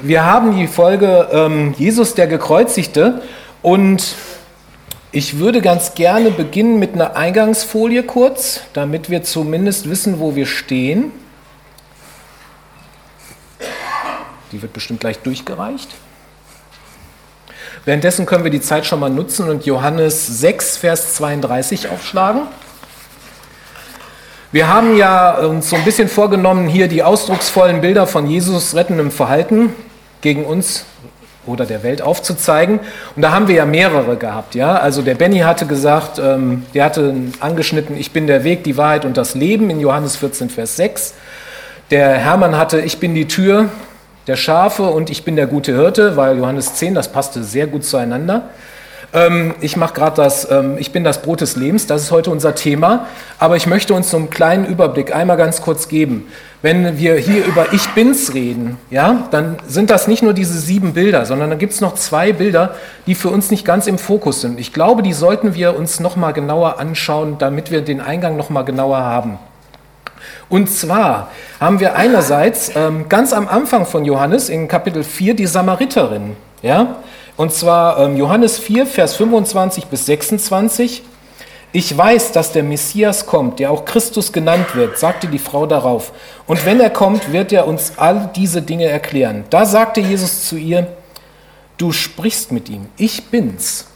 Wir haben die Folge ähm, Jesus der Gekreuzigte und ich würde ganz gerne beginnen mit einer Eingangsfolie kurz, damit wir zumindest wissen, wo wir stehen. Die wird bestimmt gleich durchgereicht. Währenddessen können wir die Zeit schon mal nutzen und Johannes 6, Vers 32 aufschlagen. Wir haben ja uns so ein bisschen vorgenommen, hier die ausdrucksvollen Bilder von Jesus rettendem Verhalten gegen uns oder der Welt aufzuzeigen. Und da haben wir ja mehrere gehabt. Ja? Also der Benny hatte gesagt, ähm, der hatte angeschnitten, ich bin der Weg, die Wahrheit und das Leben in Johannes 14, Vers 6. Der Hermann hatte, ich bin die Tür der Schafe und ich bin der gute Hirte, weil Johannes 10, das passte sehr gut zueinander. Ähm, ich mache gerade das, ähm, ich bin das Brot des Lebens, das ist heute unser Thema, aber ich möchte uns so einen kleinen Überblick einmal ganz kurz geben. Wenn wir hier über Ich bin's reden, ja, dann sind das nicht nur diese sieben Bilder, sondern dann gibt es noch zwei Bilder, die für uns nicht ganz im Fokus sind. Ich glaube, die sollten wir uns nochmal genauer anschauen, damit wir den Eingang nochmal genauer haben. Und zwar haben wir einerseits ähm, ganz am Anfang von Johannes in Kapitel 4 die Samariterin. Ja? Und zwar ähm, Johannes 4, Vers 25 bis 26. Ich weiß, dass der Messias kommt, der auch Christus genannt wird, sagte die Frau darauf. Und wenn er kommt, wird er uns all diese Dinge erklären. Da sagte Jesus zu ihr, du sprichst mit ihm, ich bin's.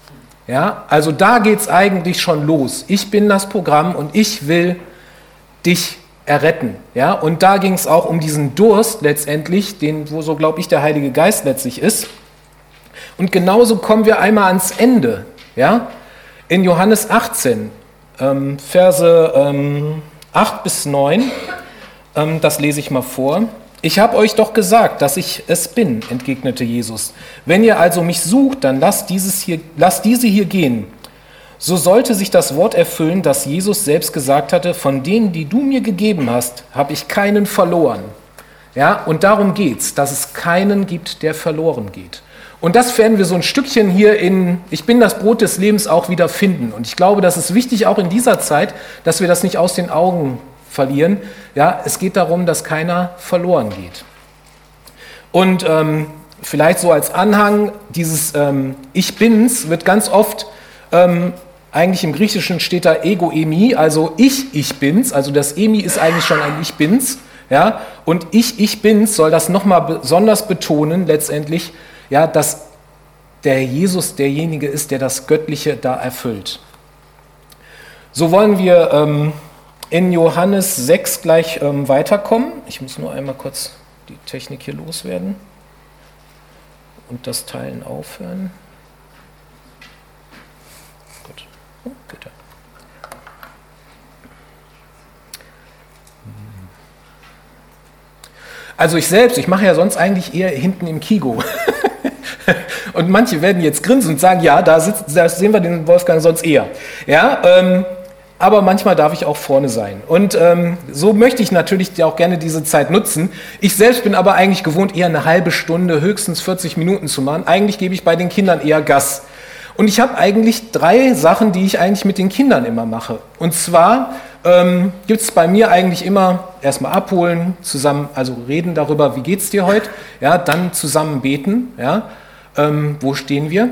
Ja, also da geht's eigentlich schon los. Ich bin das Programm und ich will dich erretten. Ja, und da ging es auch um diesen Durst letztendlich, den, wo so glaube ich der Heilige Geist letztlich ist. Und genauso kommen wir einmal ans Ende. Ja? In Johannes 18, ähm, Verse ähm, 8 bis 9, ähm, das lese ich mal vor. Ich habe euch doch gesagt, dass ich es bin, entgegnete Jesus. Wenn ihr also mich sucht, dann lasst, dieses hier, lasst diese hier gehen. So sollte sich das Wort erfüllen, das Jesus selbst gesagt hatte, von denen, die du mir gegeben hast, habe ich keinen verloren. Ja, und darum geht's, dass es keinen gibt, der verloren geht. Und das werden wir so ein Stückchen hier in Ich bin das Brot des Lebens auch wieder finden. Und ich glaube, das ist wichtig auch in dieser Zeit, dass wir das nicht aus den Augen verlieren. Ja, es geht darum, dass keiner verloren geht. Und ähm, vielleicht so als Anhang dieses ähm, Ich bin's wird ganz oft ähm, eigentlich im Griechischen steht da Ego Emi, also ich, ich bin's. Also das Emi ist eigentlich schon ein Ich bin's. Ja? Und ich, ich bin's soll das nochmal besonders betonen, letztendlich, ja, dass der Jesus derjenige ist, der das Göttliche da erfüllt. So wollen wir ähm, in Johannes 6 gleich ähm, weiterkommen. Ich muss nur einmal kurz die Technik hier loswerden und das Teilen aufhören. Gut, oh, bitte. Also ich selbst, ich mache ja sonst eigentlich eher hinten im Kigo. Und manche werden jetzt grinsen und sagen, ja, da, sitzt, da sehen wir den Wolfgang sonst eher. Ja, ähm, aber manchmal darf ich auch vorne sein. Und ähm, so möchte ich natürlich auch gerne diese Zeit nutzen. Ich selbst bin aber eigentlich gewohnt, eher eine halbe Stunde, höchstens 40 Minuten zu machen. Eigentlich gebe ich bei den Kindern eher Gas. Und ich habe eigentlich drei Sachen, die ich eigentlich mit den Kindern immer mache. Und zwar ähm, gibt es bei mir eigentlich immer erstmal abholen, zusammen, also reden darüber, wie geht es dir heute, ja, dann zusammen beten, ja, ähm, wo stehen wir?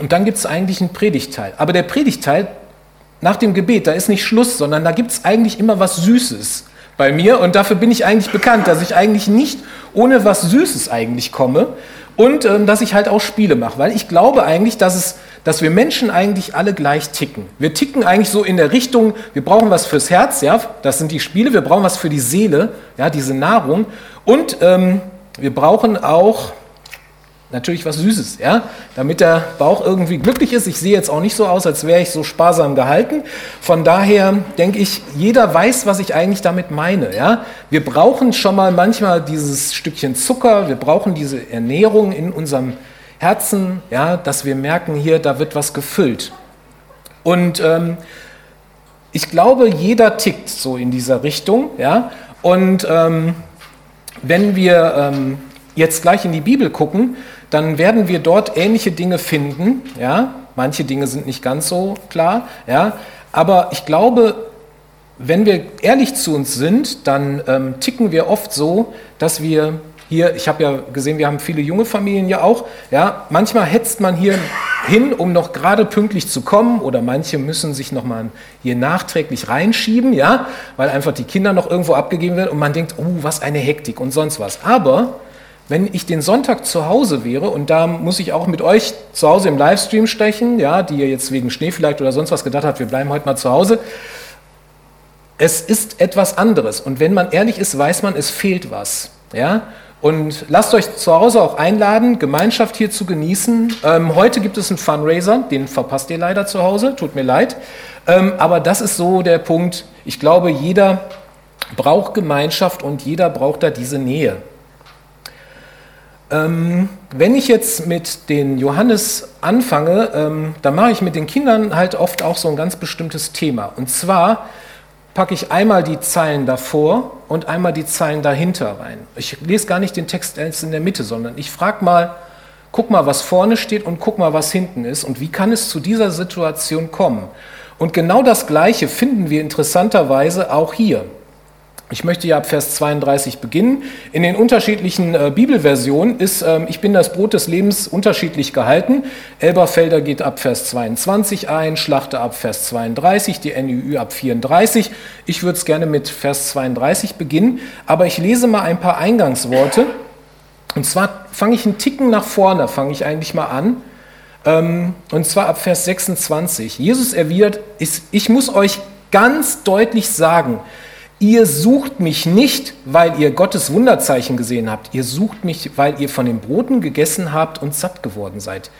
Und dann gibt es eigentlich einen Predigteil. Aber der Predigteil nach dem Gebet, da ist nicht Schluss, sondern da gibt es eigentlich immer was Süßes bei mir. Und dafür bin ich eigentlich bekannt, dass ich eigentlich nicht ohne was Süßes eigentlich komme und ähm, dass ich halt auch Spiele mache. Weil ich glaube eigentlich, dass, es, dass wir Menschen eigentlich alle gleich ticken. Wir ticken eigentlich so in der Richtung, wir brauchen was fürs Herz, ja, das sind die Spiele, wir brauchen was für die Seele, ja, diese Nahrung. Und ähm, wir brauchen auch natürlich was Süßes, ja, damit der Bauch irgendwie glücklich ist. Ich sehe jetzt auch nicht so aus, als wäre ich so sparsam gehalten. Von daher denke ich, jeder weiß, was ich eigentlich damit meine, ja. Wir brauchen schon mal manchmal dieses Stückchen Zucker, wir brauchen diese Ernährung in unserem Herzen, ja, dass wir merken, hier, da wird was gefüllt. Und ähm, ich glaube, jeder tickt so in dieser Richtung, ja. Und ähm, wenn wir ähm, jetzt gleich in die Bibel gucken, dann werden wir dort ähnliche Dinge finden. Ja? Manche Dinge sind nicht ganz so klar. Ja? Aber ich glaube, wenn wir ehrlich zu uns sind, dann ähm, ticken wir oft so, dass wir hier, ich habe ja gesehen, wir haben viele junge Familien ja auch. Ja, manchmal hetzt man hier hin, um noch gerade pünktlich zu kommen, oder manche müssen sich noch mal hier nachträglich reinschieben, ja, weil einfach die Kinder noch irgendwo abgegeben werden und man denkt, oh, was eine Hektik und sonst was. Aber wenn ich den Sonntag zu Hause wäre, und da muss ich auch mit euch zu Hause im Livestream stechen, ja, die ihr jetzt wegen Schnee vielleicht oder sonst was gedacht habt, wir bleiben heute mal zu Hause. Es ist etwas anderes. Und wenn man ehrlich ist, weiß man, es fehlt was. Ja? Und lasst euch zu Hause auch einladen, Gemeinschaft hier zu genießen. Ähm, heute gibt es einen Fundraiser, den verpasst ihr leider zu Hause, tut mir leid. Ähm, aber das ist so der Punkt. Ich glaube, jeder braucht Gemeinschaft und jeder braucht da diese Nähe. Ähm, wenn ich jetzt mit den Johannes anfange, ähm, dann mache ich mit den Kindern halt oft auch so ein ganz bestimmtes Thema. Und zwar packe ich einmal die Zeilen davor und einmal die Zeilen dahinter rein. Ich lese gar nicht den Text erst in der Mitte, sondern ich frage mal, guck mal, was vorne steht und guck mal, was hinten ist und wie kann es zu dieser Situation kommen. Und genau das Gleiche finden wir interessanterweise auch hier. Ich möchte ja ab Vers 32 beginnen. In den unterschiedlichen äh, Bibelversionen ist ähm, Ich bin das Brot des Lebens unterschiedlich gehalten. Elberfelder geht ab Vers 22 ein, Schlachter ab Vers 32, die NÜÜ ab 34. Ich würde es gerne mit Vers 32 beginnen, aber ich lese mal ein paar Eingangsworte. Und zwar fange ich einen Ticken nach vorne, fange ich eigentlich mal an. Ähm, und zwar ab Vers 26. Jesus erwidert, ich muss euch ganz deutlich sagen, Ihr sucht mich nicht, weil ihr Gottes Wunderzeichen gesehen habt. Ihr sucht mich, weil ihr von den Broten gegessen habt und satt geworden seid.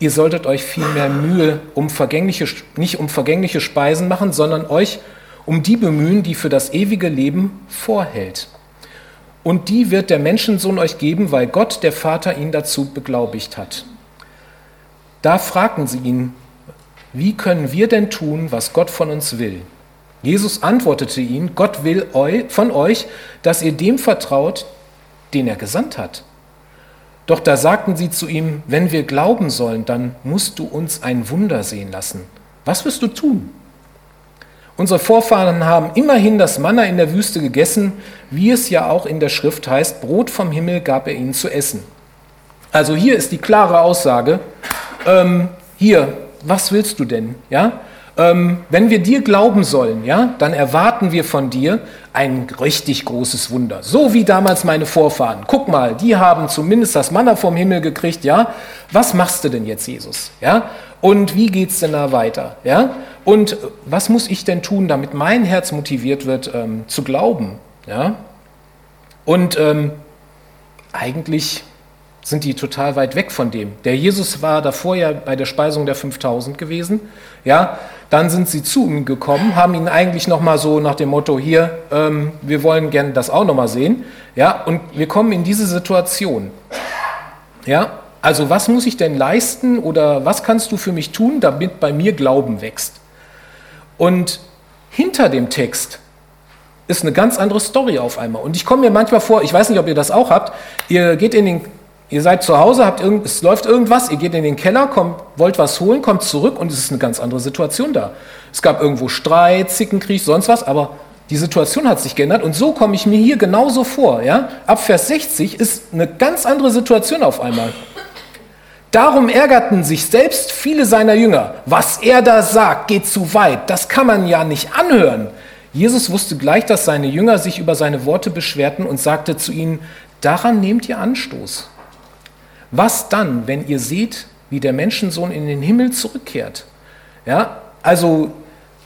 Ihr solltet euch viel mehr Mühe um vergängliche, nicht um vergängliche Speisen machen, sondern euch um die bemühen, die für das ewige Leben vorhält. Und die wird der Menschensohn euch geben, weil Gott, der Vater, ihn dazu beglaubigt hat. Da fragten sie ihn, wie können wir denn tun, was Gott von uns will? Jesus antwortete ihnen, Gott will von euch, dass ihr dem vertraut, den er gesandt hat. Doch da sagten sie zu ihm, wenn wir glauben sollen, dann musst du uns ein Wunder sehen lassen. Was wirst du tun? Unsere Vorfahren haben immerhin das Manna in der Wüste gegessen, wie es ja auch in der Schrift heißt, Brot vom Himmel gab er ihnen zu essen. Also hier ist die klare Aussage, ähm, hier, was willst du denn? Ja? Ähm, wenn wir dir glauben sollen, ja, dann erwarten wir von dir ein richtig großes Wunder. So wie damals meine Vorfahren. Guck mal, die haben zumindest das Manna vom Himmel gekriegt, ja. Was machst du denn jetzt, Jesus? Ja? Und wie geht's denn da weiter? Ja? Und was muss ich denn tun, damit mein Herz motiviert wird, ähm, zu glauben? Ja? Und ähm, eigentlich sind die total weit weg von dem. Der Jesus war davor ja bei der Speisung der 5000 gewesen. Ja, dann sind sie zu ihm gekommen, haben ihn eigentlich noch mal so nach dem Motto hier, ähm, wir wollen gerne das auch noch mal sehen. Ja, und wir kommen in diese Situation. Ja, also was muss ich denn leisten oder was kannst du für mich tun, damit bei mir Glauben wächst? Und hinter dem Text ist eine ganz andere Story auf einmal. Und ich komme mir manchmal vor, ich weiß nicht, ob ihr das auch habt, ihr geht in den Ihr seid zu Hause, habt irgend, es läuft irgendwas, ihr geht in den Keller, kommt, wollt was holen, kommt zurück und es ist eine ganz andere Situation da. Es gab irgendwo Streit, Zickenkrieg, sonst was, aber die Situation hat sich geändert und so komme ich mir hier genauso vor. Ja? Ab Vers 60 ist eine ganz andere Situation auf einmal. Darum ärgerten sich selbst viele seiner Jünger. Was er da sagt, geht zu weit. Das kann man ja nicht anhören. Jesus wusste gleich, dass seine Jünger sich über seine Worte beschwerten und sagte zu ihnen, daran nehmt ihr Anstoß. Was dann, wenn ihr seht, wie der Menschensohn in den Himmel zurückkehrt? Ja, also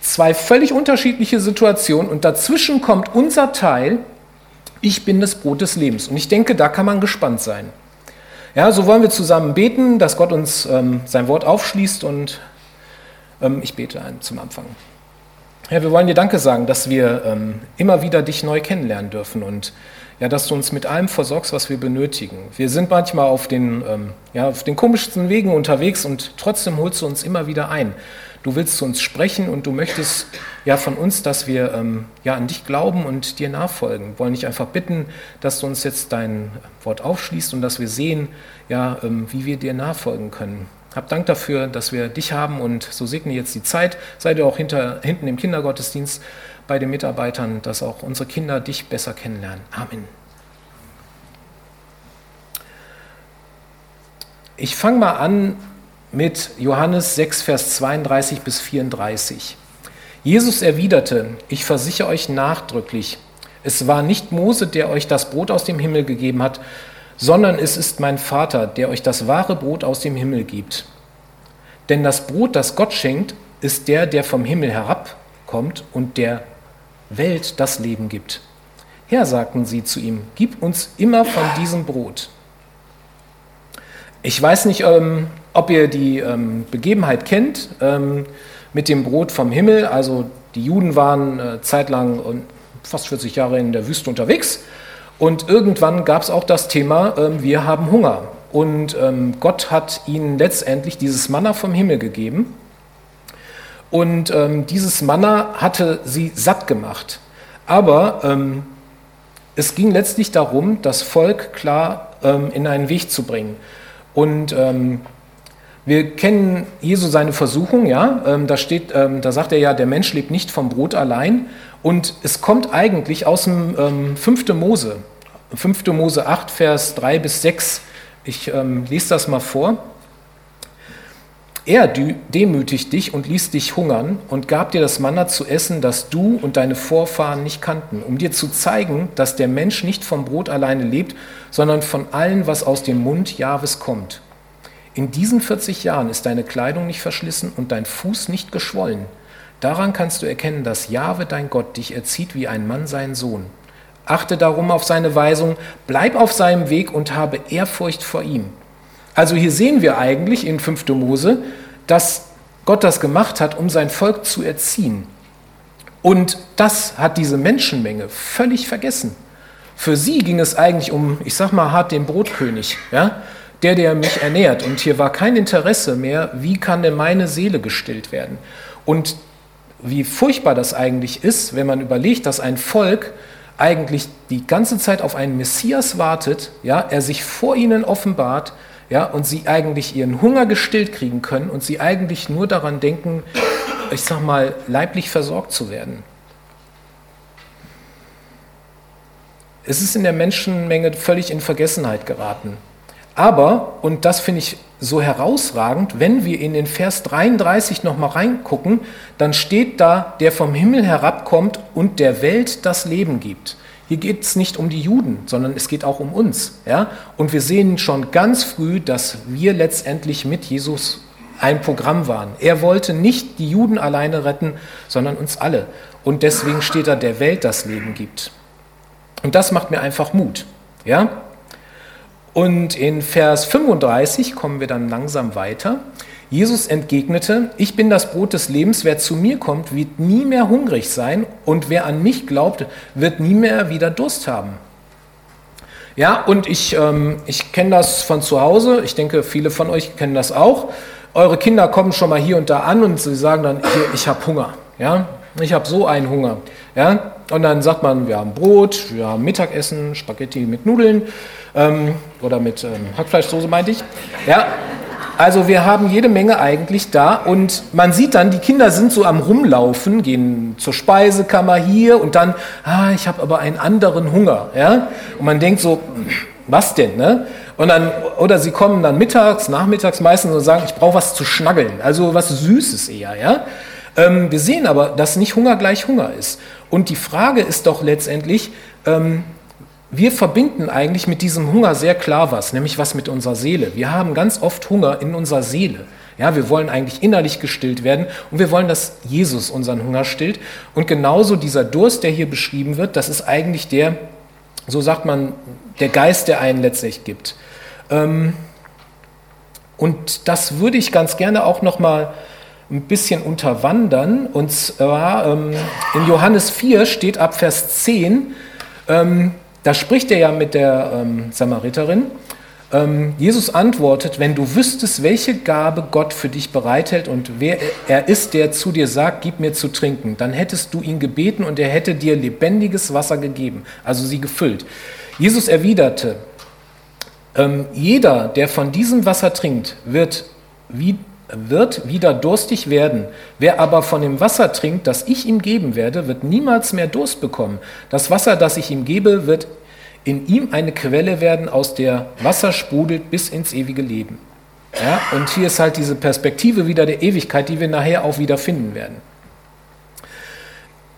zwei völlig unterschiedliche Situationen und dazwischen kommt unser Teil, ich bin das Brot des Lebens. Und ich denke, da kann man gespannt sein. Ja, so wollen wir zusammen beten, dass Gott uns ähm, sein Wort aufschließt und ähm, ich bete zum Anfang. Ja, wir wollen dir Danke sagen, dass wir ähm, immer wieder dich neu kennenlernen dürfen und ja, dass du uns mit allem versorgst, was wir benötigen. Wir sind manchmal auf den, ähm, ja, auf den komischsten Wegen unterwegs und trotzdem holst du uns immer wieder ein. Du willst zu uns sprechen und du möchtest ja von uns, dass wir ähm, ja an dich glauben und dir nachfolgen. Wir wollen dich einfach bitten, dass du uns jetzt dein Wort aufschließt und dass wir sehen, ja, ähm, wie wir dir nachfolgen können. Hab Dank dafür, dass wir dich haben und so segne jetzt die Zeit. Seid ihr auch hinter, hinten im Kindergottesdienst bei den Mitarbeitern, dass auch unsere Kinder dich besser kennenlernen. Amen. Ich fange mal an mit Johannes 6, Vers 32 bis 34. Jesus erwiderte, ich versichere euch nachdrücklich, es war nicht Mose, der euch das Brot aus dem Himmel gegeben hat, sondern es ist mein Vater, der euch das wahre Brot aus dem Himmel gibt. Denn das Brot, das Gott schenkt, ist der, der vom Himmel herabkommt und der Welt das Leben gibt. Herr, sagten sie zu ihm, gib uns immer von diesem Brot. Ich weiß nicht, ähm, ob ihr die ähm, Begebenheit kennt ähm, mit dem Brot vom Himmel. Also die Juden waren äh, zeitlang und fast 40 Jahre in der Wüste unterwegs und irgendwann gab es auch das Thema, ähm, wir haben Hunger. Und ähm, Gott hat ihnen letztendlich dieses Manna vom Himmel gegeben. Und ähm, dieses Manna hatte sie satt gemacht. Aber ähm, es ging letztlich darum, das Volk klar ähm, in einen Weg zu bringen. Und ähm, wir kennen Jesu seine Versuchung, ja, ähm, da steht, da sagt er ja, der Mensch lebt nicht vom Brot allein. Und es kommt eigentlich aus dem ähm, 5. Mose, 5. Mose 8, Vers 3 bis 6. Ich ähm, lese das mal vor. Er demütigt dich und ließ dich hungern und gab dir das Manna zu essen, das du und deine Vorfahren nicht kannten, um dir zu zeigen, dass der Mensch nicht vom Brot alleine lebt, sondern von allem, was aus dem Mund Jahwes kommt. In diesen 40 Jahren ist deine Kleidung nicht verschlissen und dein Fuß nicht geschwollen. Daran kannst du erkennen, dass Jahwe dein Gott dich erzieht wie ein Mann seinen Sohn. Achte darum auf seine Weisung, bleib auf seinem Weg und habe Ehrfurcht vor ihm. Also hier sehen wir eigentlich in 5. Mose, dass Gott das gemacht hat, um sein Volk zu erziehen. Und das hat diese Menschenmenge völlig vergessen. Für sie ging es eigentlich um, ich sag mal hart, den Brotkönig, ja? der, der mich ernährt. Und hier war kein Interesse mehr, wie kann denn meine Seele gestillt werden. Und wie furchtbar das eigentlich ist, wenn man überlegt, dass ein Volk eigentlich die ganze Zeit auf einen Messias wartet, ja, er sich vor ihnen offenbart, ja, und sie eigentlich ihren Hunger gestillt kriegen können und sie eigentlich nur daran denken, ich sag mal, leiblich versorgt zu werden. Es ist in der Menschenmenge völlig in Vergessenheit geraten. Aber, und das finde ich so herausragend, wenn wir in den Vers 33 nochmal reingucken, dann steht da, der vom Himmel herabkommt und der Welt das Leben gibt. Hier geht es nicht um die Juden, sondern es geht auch um uns. Ja? Und wir sehen schon ganz früh, dass wir letztendlich mit Jesus ein Programm waren. Er wollte nicht die Juden alleine retten, sondern uns alle. Und deswegen steht da, der Welt das Leben gibt. Und das macht mir einfach Mut. Ja? Und in Vers 35 kommen wir dann langsam weiter. Jesus entgegnete, ich bin das Brot des Lebens, wer zu mir kommt, wird nie mehr hungrig sein und wer an mich glaubt, wird nie mehr wieder Durst haben. Ja, und ich, ähm, ich kenne das von zu Hause, ich denke, viele von euch kennen das auch. Eure Kinder kommen schon mal hier und da an und sie sagen dann, ich habe Hunger. Ja, ich habe so einen Hunger. Ja, und dann sagt man, wir haben Brot, wir haben Mittagessen, Spaghetti mit Nudeln ähm, oder mit ähm, Hackfleischsoße, meinte ich. Ja, also wir haben jede Menge eigentlich da und man sieht dann, die Kinder sind so am Rumlaufen, gehen zur Speisekammer hier und dann, ah, ich habe aber einen anderen Hunger. Ja? Und man denkt so, was denn? Ne? Und dann, oder sie kommen dann mittags, nachmittags meistens und sagen, ich brauche was zu schnaggeln, also was Süßes eher. Ja? Ähm, wir sehen aber, dass nicht Hunger gleich Hunger ist. Und die Frage ist doch letztendlich, ähm, wir verbinden eigentlich mit diesem Hunger sehr klar was, nämlich was mit unserer Seele. Wir haben ganz oft Hunger in unserer Seele. Ja, wir wollen eigentlich innerlich gestillt werden und wir wollen, dass Jesus unseren Hunger stillt. Und genauso dieser Durst, der hier beschrieben wird, das ist eigentlich der, so sagt man, der Geist, der einen letztlich gibt. Ähm, und das würde ich ganz gerne auch noch mal ein bisschen unterwandern. Und zwar ähm, in Johannes 4 steht ab Vers 10, da spricht er ja mit der ähm, Samariterin. Ähm, Jesus antwortet, wenn du wüsstest, welche Gabe Gott für dich bereithält und wer er ist, der zu dir sagt, gib mir zu trinken, dann hättest du ihn gebeten und er hätte dir lebendiges Wasser gegeben, also sie gefüllt. Jesus erwiderte, ähm, jeder, der von diesem Wasser trinkt, wird wie wird wieder durstig werden. Wer aber von dem Wasser trinkt, das ich ihm geben werde, wird niemals mehr Durst bekommen. Das Wasser, das ich ihm gebe, wird in ihm eine Quelle werden, aus der Wasser sprudelt bis ins ewige Leben. Ja? Und hier ist halt diese Perspektive wieder der Ewigkeit, die wir nachher auch wieder finden werden.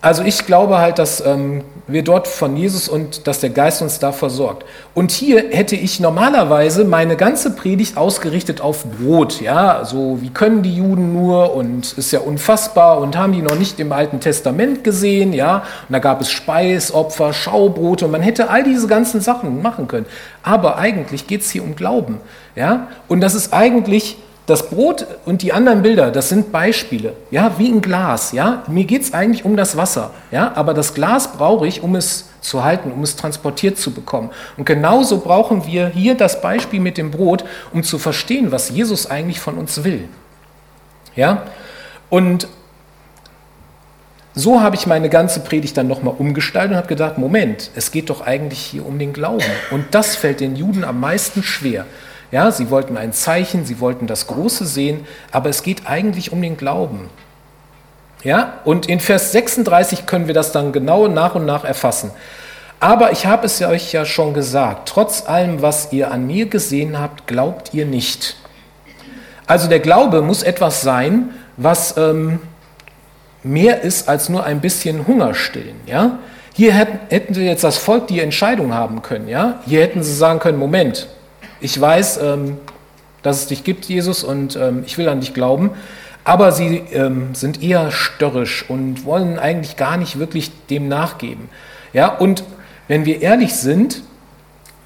Also ich glaube halt, dass ähm, wir dort von Jesus und dass der Geist uns da versorgt. Und hier hätte ich normalerweise meine ganze Predigt ausgerichtet auf Brot. Ja, so wie können die Juden nur und ist ja unfassbar und haben die noch nicht im Alten Testament gesehen. Ja, und da gab es Speisopfer, Schaubrote und man hätte all diese ganzen Sachen machen können. Aber eigentlich geht es hier um Glauben. Ja, und das ist eigentlich das Brot und die anderen Bilder, das sind Beispiele, ja, wie ein Glas, ja. Mir geht es eigentlich um das Wasser, ja, aber das Glas brauche ich, um es zu halten, um es transportiert zu bekommen. Und genauso brauchen wir hier das Beispiel mit dem Brot, um zu verstehen, was Jesus eigentlich von uns will. Ja? Und so habe ich meine ganze Predigt dann nochmal umgestaltet und habe gedacht, Moment, es geht doch eigentlich hier um den Glauben. Und das fällt den Juden am meisten schwer. Ja, sie wollten ein Zeichen, sie wollten das Große sehen, aber es geht eigentlich um den Glauben. Ja, und in Vers 36 können wir das dann genau nach und nach erfassen. Aber ich habe es euch ja schon gesagt, trotz allem, was ihr an mir gesehen habt, glaubt ihr nicht. Also der Glaube muss etwas sein, was ähm, mehr ist als nur ein bisschen Hunger stillen. Ja? Hier hätten, hätten sie jetzt das Volk die Entscheidung haben können. Ja? Hier hätten sie sagen können, Moment, ich weiß, ähm, dass es dich gibt, Jesus, und ähm, ich will an dich glauben. Aber sie ähm, sind eher störrisch und wollen eigentlich gar nicht wirklich dem nachgeben. Ja, und wenn wir ehrlich sind,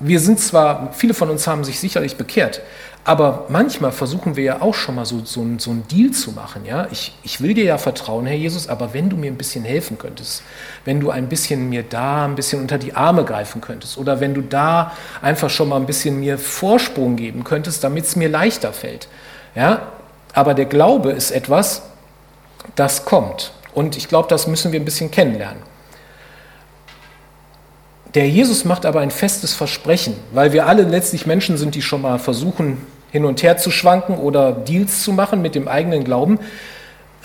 wir sind zwar, viele von uns haben sich sicherlich bekehrt, aber manchmal versuchen wir ja auch schon mal so, so, so einen Deal zu machen. Ja? Ich, ich will dir ja vertrauen, Herr Jesus, aber wenn du mir ein bisschen helfen könntest, wenn du ein bisschen mir da ein bisschen unter die Arme greifen könntest oder wenn du da einfach schon mal ein bisschen mir Vorsprung geben könntest, damit es mir leichter fällt. Ja? Aber der Glaube ist etwas, das kommt. Und ich glaube, das müssen wir ein bisschen kennenlernen. Der Jesus macht aber ein festes Versprechen, weil wir alle letztlich Menschen sind, die schon mal versuchen, hin und her zu schwanken oder Deals zu machen mit dem eigenen Glauben,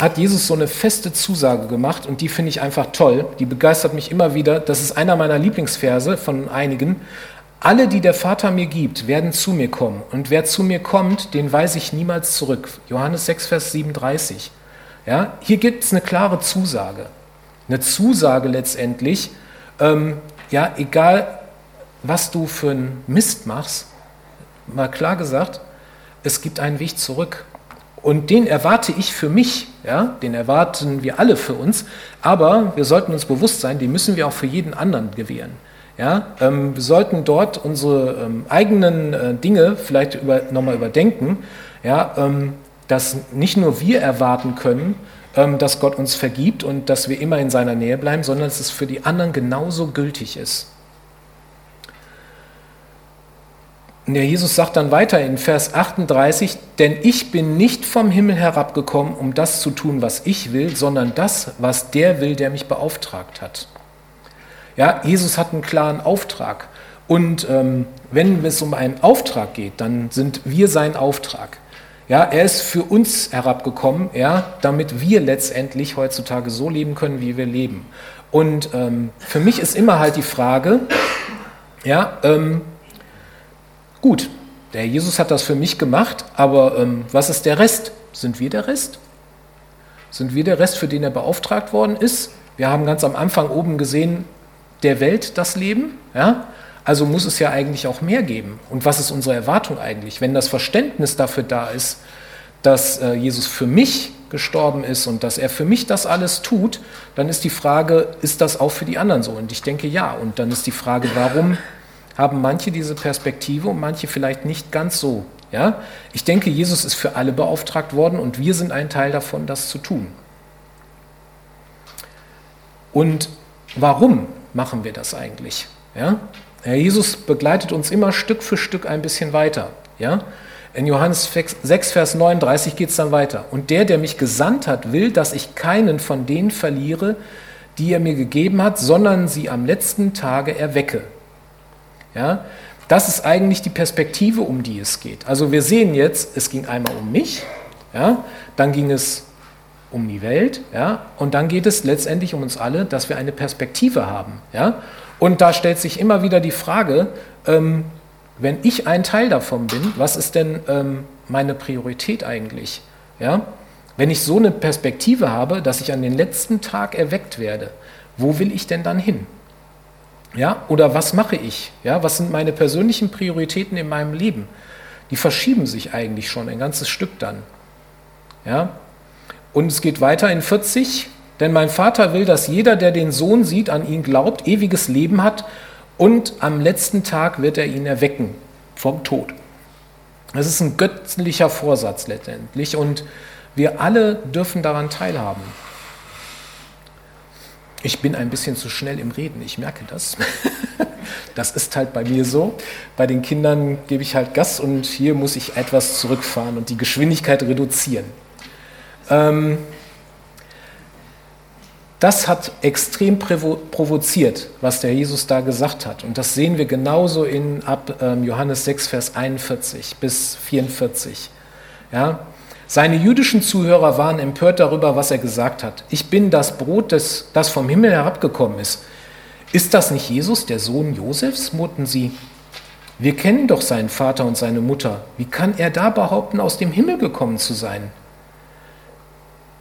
hat Jesus so eine feste Zusage gemacht und die finde ich einfach toll. Die begeistert mich immer wieder. Das ist einer meiner Lieblingsverse von einigen. Alle, die der Vater mir gibt, werden zu mir kommen. Und wer zu mir kommt, den weise ich niemals zurück. Johannes 6, Vers 37. Ja, hier gibt es eine klare Zusage. Eine Zusage letztendlich, ähm, ja, egal was du für einen Mist machst, mal klar gesagt, es gibt einen Weg zurück. Und den erwarte ich für mich, ja, den erwarten wir alle für uns, aber wir sollten uns bewusst sein, den müssen wir auch für jeden anderen gewähren. Ja, ähm, wir sollten dort unsere ähm, eigenen äh, Dinge vielleicht über, nochmal überdenken, ja, ähm, dass nicht nur wir erwarten können, ähm, dass Gott uns vergibt und dass wir immer in seiner Nähe bleiben, sondern dass es für die anderen genauso gültig ist. Der Jesus sagt dann weiter in Vers 38, denn ich bin nicht vom Himmel herabgekommen, um das zu tun, was ich will, sondern das, was der will, der mich beauftragt hat. Ja, Jesus hat einen klaren Auftrag. Und ähm, wenn es um einen Auftrag geht, dann sind wir sein Auftrag. Ja, er ist für uns herabgekommen, ja, damit wir letztendlich heutzutage so leben können, wie wir leben. Und ähm, für mich ist immer halt die Frage, ja, ähm, Gut, der Jesus hat das für mich gemacht, aber ähm, was ist der Rest? Sind wir der Rest? Sind wir der Rest, für den er beauftragt worden ist? Wir haben ganz am Anfang oben gesehen, der Welt das Leben. Ja? Also muss es ja eigentlich auch mehr geben. Und was ist unsere Erwartung eigentlich? Wenn das Verständnis dafür da ist, dass äh, Jesus für mich gestorben ist und dass er für mich das alles tut, dann ist die Frage, ist das auch für die anderen so? Und ich denke ja. Und dann ist die Frage, warum haben manche diese Perspektive und manche vielleicht nicht ganz so. Ja? Ich denke, Jesus ist für alle beauftragt worden und wir sind ein Teil davon, das zu tun. Und warum machen wir das eigentlich? Ja? Herr Jesus begleitet uns immer Stück für Stück ein bisschen weiter. Ja? In Johannes 6, Vers 39 geht es dann weiter. Und der, der mich gesandt hat, will, dass ich keinen von denen verliere, die er mir gegeben hat, sondern sie am letzten Tage erwecke. Ja? Das ist eigentlich die Perspektive, um die es geht. Also wir sehen jetzt, es ging einmal um mich, ja? dann ging es um die Welt ja? und dann geht es letztendlich um uns alle, dass wir eine Perspektive haben. Ja? Und da stellt sich immer wieder die Frage, ähm, wenn ich ein Teil davon bin, was ist denn ähm, meine Priorität eigentlich? Ja? Wenn ich so eine Perspektive habe, dass ich an den letzten Tag erweckt werde, wo will ich denn dann hin? Ja? Oder was mache ich? Ja? Was sind meine persönlichen Prioritäten in meinem Leben? Die verschieben sich eigentlich schon ein ganzes Stück dann. Ja? Und es geht weiter in 40, denn mein Vater will, dass jeder, der den Sohn sieht, an ihn glaubt, ewiges Leben hat und am letzten Tag wird er ihn erwecken vom Tod. Das ist ein göttlicher Vorsatz letztendlich und wir alle dürfen daran teilhaben. Ich bin ein bisschen zu schnell im Reden, ich merke das. Das ist halt bei mir so. Bei den Kindern gebe ich halt Gas und hier muss ich etwas zurückfahren und die Geschwindigkeit reduzieren. Ähm, das hat extrem provoziert, was der Jesus da gesagt hat. Und das sehen wir genauso in ab ähm, Johannes 6, Vers 41 bis 44. Ja? Seine jüdischen Zuhörer waren empört darüber, was er gesagt hat. Ich bin das Brot, das, das vom Himmel herabgekommen ist. Ist das nicht Jesus, der Sohn Josefs? murrten sie. Wir kennen doch seinen Vater und seine Mutter. Wie kann er da behaupten, aus dem Himmel gekommen zu sein?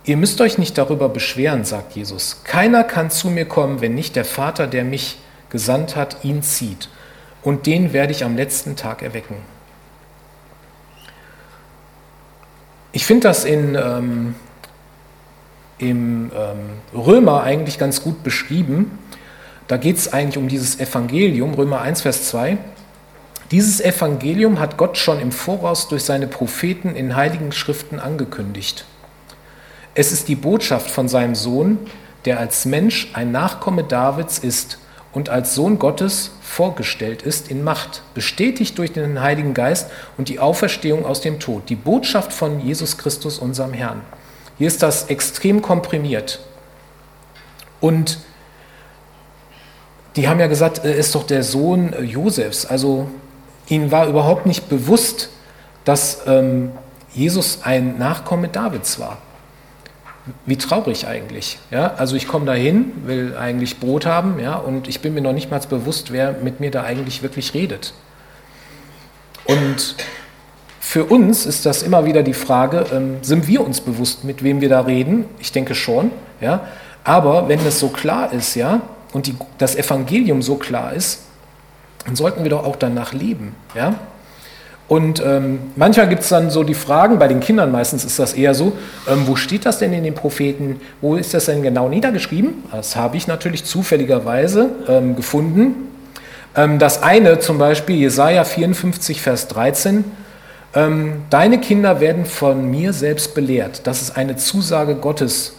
Ihr müsst euch nicht darüber beschweren, sagt Jesus. Keiner kann zu mir kommen, wenn nicht der Vater, der mich gesandt hat, ihn zieht. Und den werde ich am letzten Tag erwecken. Ich finde das in, ähm, im ähm, Römer eigentlich ganz gut beschrieben. Da geht es eigentlich um dieses Evangelium, Römer 1, Vers 2. Dieses Evangelium hat Gott schon im Voraus durch seine Propheten in heiligen Schriften angekündigt. Es ist die Botschaft von seinem Sohn, der als Mensch ein Nachkomme Davids ist und als Sohn Gottes vorgestellt ist in Macht, bestätigt durch den Heiligen Geist und die Auferstehung aus dem Tod. Die Botschaft von Jesus Christus, unserem Herrn. Hier ist das extrem komprimiert. Und die haben ja gesagt, er ist doch der Sohn Josefs. Also ihnen war überhaupt nicht bewusst, dass ähm, Jesus ein Nachkomme Davids war. Wie traurig eigentlich. Ja? Also ich komme da hin, will eigentlich Brot haben, ja, und ich bin mir noch nicht mal bewusst, wer mit mir da eigentlich wirklich redet. Und für uns ist das immer wieder die Frage, ähm, sind wir uns bewusst, mit wem wir da reden? Ich denke schon, ja. Aber wenn es so klar ist, ja, und die, das Evangelium so klar ist, dann sollten wir doch auch danach leben, ja. Und ähm, manchmal gibt es dann so die Fragen, bei den Kindern meistens ist das eher so, ähm, wo steht das denn in den Propheten? Wo ist das denn genau niedergeschrieben? Das habe ich natürlich zufälligerweise ähm, gefunden. Ähm, das eine zum Beispiel, Jesaja 54, Vers 13, ähm, Deine Kinder werden von mir selbst belehrt. Das ist eine Zusage Gottes,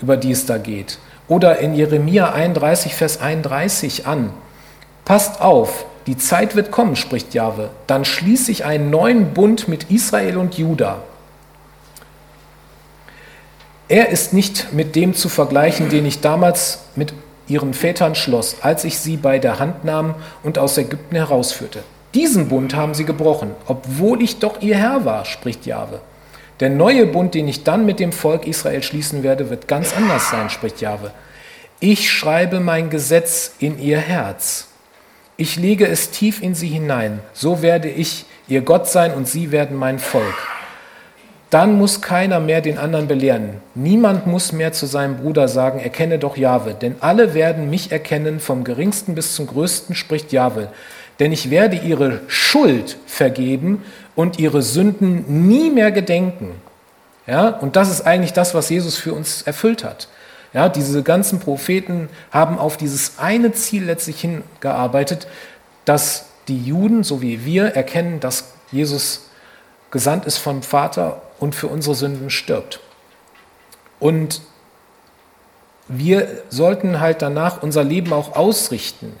über die es da geht. Oder in Jeremia 31, Vers 31 an. Passt auf, die Zeit wird kommen, spricht Jahwe, dann schließe ich einen neuen Bund mit Israel und Juda. Er ist nicht mit dem zu vergleichen, den ich damals mit ihren Vätern schloss, als ich sie bei der Hand nahm und aus Ägypten herausführte. Diesen Bund haben sie gebrochen, obwohl ich doch ihr Herr war, spricht Jahwe. Der neue Bund, den ich dann mit dem Volk Israel schließen werde, wird ganz anders sein, spricht Jahwe. Ich schreibe mein Gesetz in ihr Herz ich lege es tief in sie hinein, so werde ich ihr Gott sein und sie werden mein Volk. Dann muss keiner mehr den anderen belehren. Niemand muss mehr zu seinem Bruder sagen, erkenne doch Jahwe, denn alle werden mich erkennen, vom geringsten bis zum größten spricht Jahwe. Denn ich werde ihre Schuld vergeben und ihre Sünden nie mehr gedenken. Ja, und das ist eigentlich das, was Jesus für uns erfüllt hat. Ja, diese ganzen Propheten haben auf dieses eine Ziel letztlich hingearbeitet, dass die Juden, so wie wir, erkennen, dass Jesus gesandt ist vom Vater und für unsere Sünden stirbt. Und wir sollten halt danach unser Leben auch ausrichten.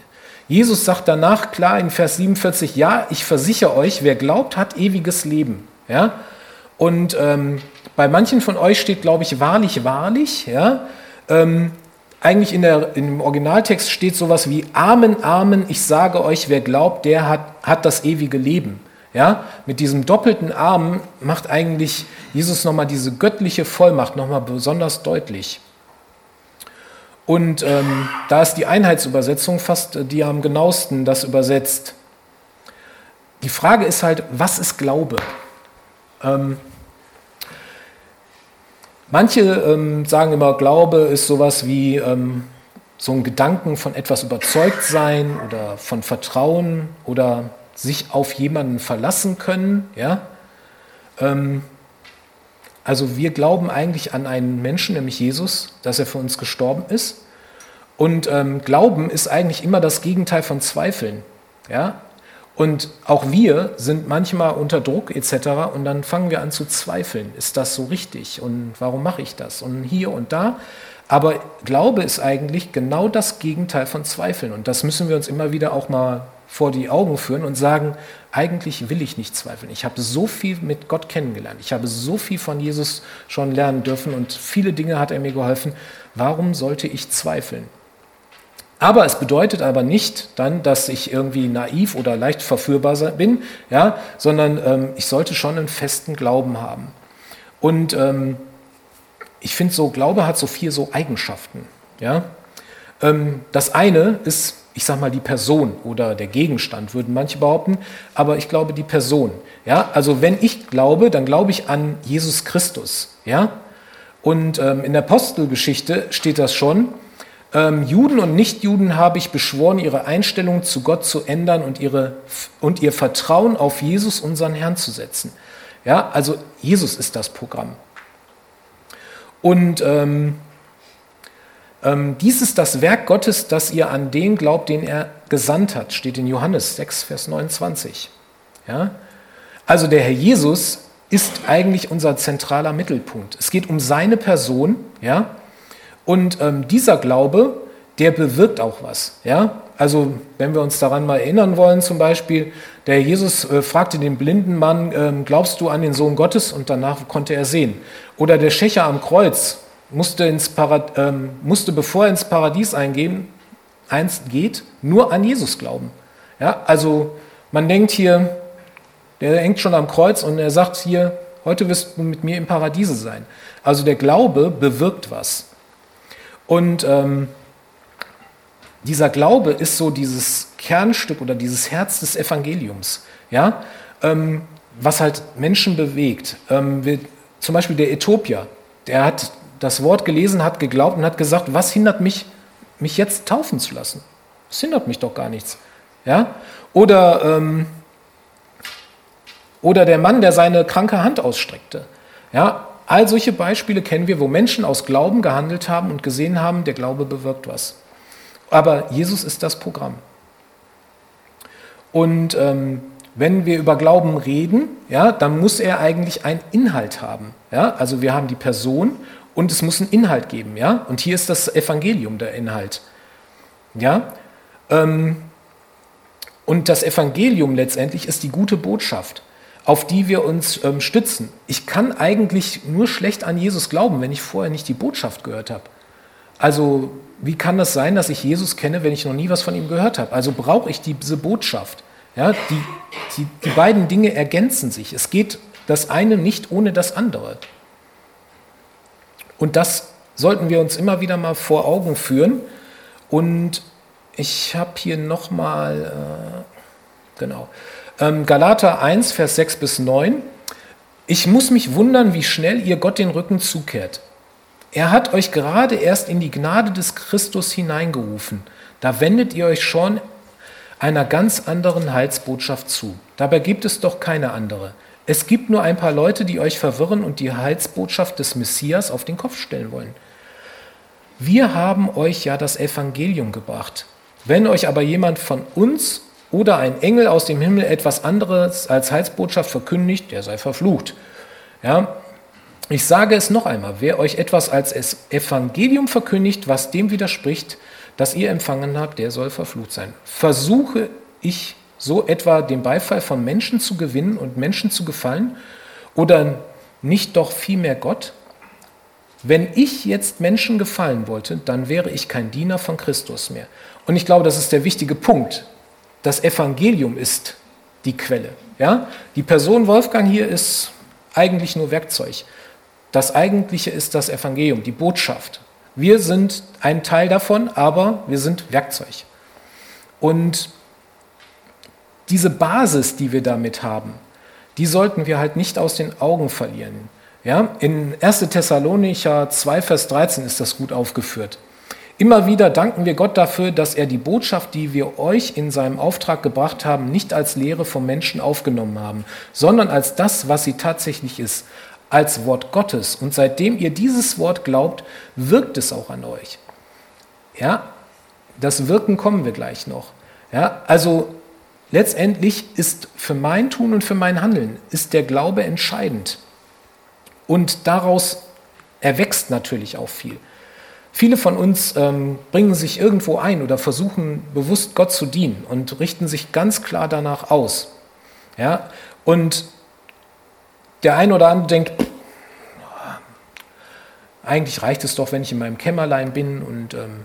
Jesus sagt danach klar in Vers 47, ja, ich versichere euch, wer glaubt, hat ewiges Leben. Ja? Und ähm, bei manchen von euch steht, glaube ich, wahrlich, wahrlich. Ja? Ähm, eigentlich in der, im Originaltext steht sowas wie Amen, Amen, ich sage euch, wer glaubt, der hat, hat das ewige Leben. Ja, mit diesem doppelten Amen macht eigentlich Jesus nochmal diese göttliche Vollmacht nochmal besonders deutlich. Und ähm, da ist die Einheitsübersetzung fast äh, die am genauesten das übersetzt. Die Frage ist halt, was ist Glaube? Ähm, manche ähm, sagen immer, Glaube ist sowas wie ähm, so ein Gedanken von etwas überzeugt sein oder von Vertrauen oder sich auf jemanden verlassen können. Ja? Ähm, also wir glauben eigentlich an einen Menschen, nämlich Jesus, dass er für uns gestorben ist. Und ähm, Glauben ist eigentlich immer das Gegenteil von Zweifeln. Ja? Und auch wir sind manchmal unter Druck etc. Und dann fangen wir an zu zweifeln. Ist das so richtig? Und warum mache ich das? Und hier und da. Aber Glaube ist eigentlich genau das Gegenteil von Zweifeln. Und das müssen wir uns immer wieder auch mal vor die Augen führen und sagen, eigentlich will ich nicht zweifeln. Ich habe so viel mit Gott kennengelernt. Ich habe so viel von Jesus schon lernen dürfen und viele Dinge hat er mir geholfen. Warum sollte ich zweifeln? Aber es bedeutet aber nicht dann, dass ich irgendwie naiv oder leicht verführbar bin, ja, sondern ähm, ich sollte schon einen festen Glauben haben. Und ähm, ich finde so, Glaube hat so vier so Eigenschaften. Ja? Ähm, das eine ist ich sag mal, die Person oder der Gegenstand, würden manche behaupten, aber ich glaube die Person. Ja, also wenn ich glaube, dann glaube ich an Jesus Christus. Ja, und ähm, in der Apostelgeschichte steht das schon. Ähm, Juden und Nichtjuden habe ich beschworen, ihre Einstellung zu Gott zu ändern und, ihre, und ihr Vertrauen auf Jesus, unseren Herrn, zu setzen. Ja, also Jesus ist das Programm. Und ähm, ähm, dies ist das Werk Gottes, dass ihr an den glaubt, den er gesandt hat, steht in Johannes 6, Vers 29. Ja? Also der Herr Jesus ist eigentlich unser zentraler Mittelpunkt. Es geht um seine Person, ja, und ähm, dieser Glaube, der bewirkt auch was, ja. Also wenn wir uns daran mal erinnern wollen, zum Beispiel, der Jesus äh, fragte den blinden Mann, ähm, glaubst du an den Sohn Gottes? Und danach konnte er sehen. Oder der Schächer am Kreuz, musste, ins Parad ähm, musste bevor er ins Paradies eingehen, eins geht, nur an Jesus glauben. Ja, also man denkt hier, der hängt schon am Kreuz und er sagt hier, heute wirst du mit mir im Paradiese sein. Also der Glaube bewirkt was. Und ähm, dieser Glaube ist so dieses Kernstück oder dieses Herz des Evangeliums, ja, ähm, was halt Menschen bewegt. Ähm, wir, zum Beispiel der Äthiopier, der hat das Wort gelesen hat, geglaubt und hat gesagt, was hindert mich, mich jetzt taufen zu lassen? Das hindert mich doch gar nichts. Ja? Oder, ähm, oder der Mann, der seine kranke Hand ausstreckte. Ja? All solche Beispiele kennen wir, wo Menschen aus Glauben gehandelt haben und gesehen haben, der Glaube bewirkt was. Aber Jesus ist das Programm. Und ähm, wenn wir über Glauben reden, ja, dann muss er eigentlich einen Inhalt haben. Ja? Also wir haben die Person und es muss einen Inhalt geben, ja. Und hier ist das Evangelium der Inhalt, ja. Ähm, und das Evangelium letztendlich ist die gute Botschaft, auf die wir uns ähm, stützen. Ich kann eigentlich nur schlecht an Jesus glauben, wenn ich vorher nicht die Botschaft gehört habe. Also wie kann das sein, dass ich Jesus kenne, wenn ich noch nie was von ihm gehört habe? Also brauche ich diese Botschaft. Ja, die, die, die beiden Dinge ergänzen sich. Es geht das eine nicht ohne das andere. Und das sollten wir uns immer wieder mal vor Augen führen. Und ich habe hier nochmal, äh, genau, ähm, Galater 1, Vers 6 bis 9. Ich muss mich wundern, wie schnell ihr Gott den Rücken zukehrt. Er hat euch gerade erst in die Gnade des Christus hineingerufen. Da wendet ihr euch schon einer ganz anderen Heilsbotschaft zu. Dabei gibt es doch keine andere. Es gibt nur ein paar Leute, die euch verwirren und die Heilsbotschaft des Messias auf den Kopf stellen wollen. Wir haben euch ja das Evangelium gebracht. Wenn euch aber jemand von uns oder ein Engel aus dem Himmel etwas anderes als Heilsbotschaft verkündigt, der sei verflucht. Ja, ich sage es noch einmal, wer euch etwas als Evangelium verkündigt, was dem widerspricht, das ihr empfangen habt, der soll verflucht sein. Versuche ich so etwa den Beifall von Menschen zu gewinnen und Menschen zu gefallen? Oder nicht doch vielmehr Gott? Wenn ich jetzt Menschen gefallen wollte, dann wäre ich kein Diener von Christus mehr. Und ich glaube, das ist der wichtige Punkt. Das Evangelium ist die Quelle. Ja? Die Person Wolfgang hier ist eigentlich nur Werkzeug. Das Eigentliche ist das Evangelium, die Botschaft. Wir sind ein Teil davon, aber wir sind Werkzeug. Und diese Basis, die wir damit haben, die sollten wir halt nicht aus den Augen verlieren. Ja, in 1. Thessalonicher 2, Vers 13 ist das gut aufgeführt. Immer wieder danken wir Gott dafür, dass er die Botschaft, die wir euch in seinem Auftrag gebracht haben, nicht als Lehre vom Menschen aufgenommen haben, sondern als das, was sie tatsächlich ist, als Wort Gottes. Und seitdem ihr dieses Wort glaubt, wirkt es auch an euch. Ja, das Wirken kommen wir gleich noch. Ja, also letztendlich ist für mein Tun und für mein Handeln ist der Glaube entscheidend. Und daraus erwächst natürlich auch viel. Viele von uns ähm, bringen sich irgendwo ein oder versuchen bewusst Gott zu dienen und richten sich ganz klar danach aus. Ja? Und der eine oder andere denkt, eigentlich reicht es doch, wenn ich in meinem Kämmerlein bin und ähm,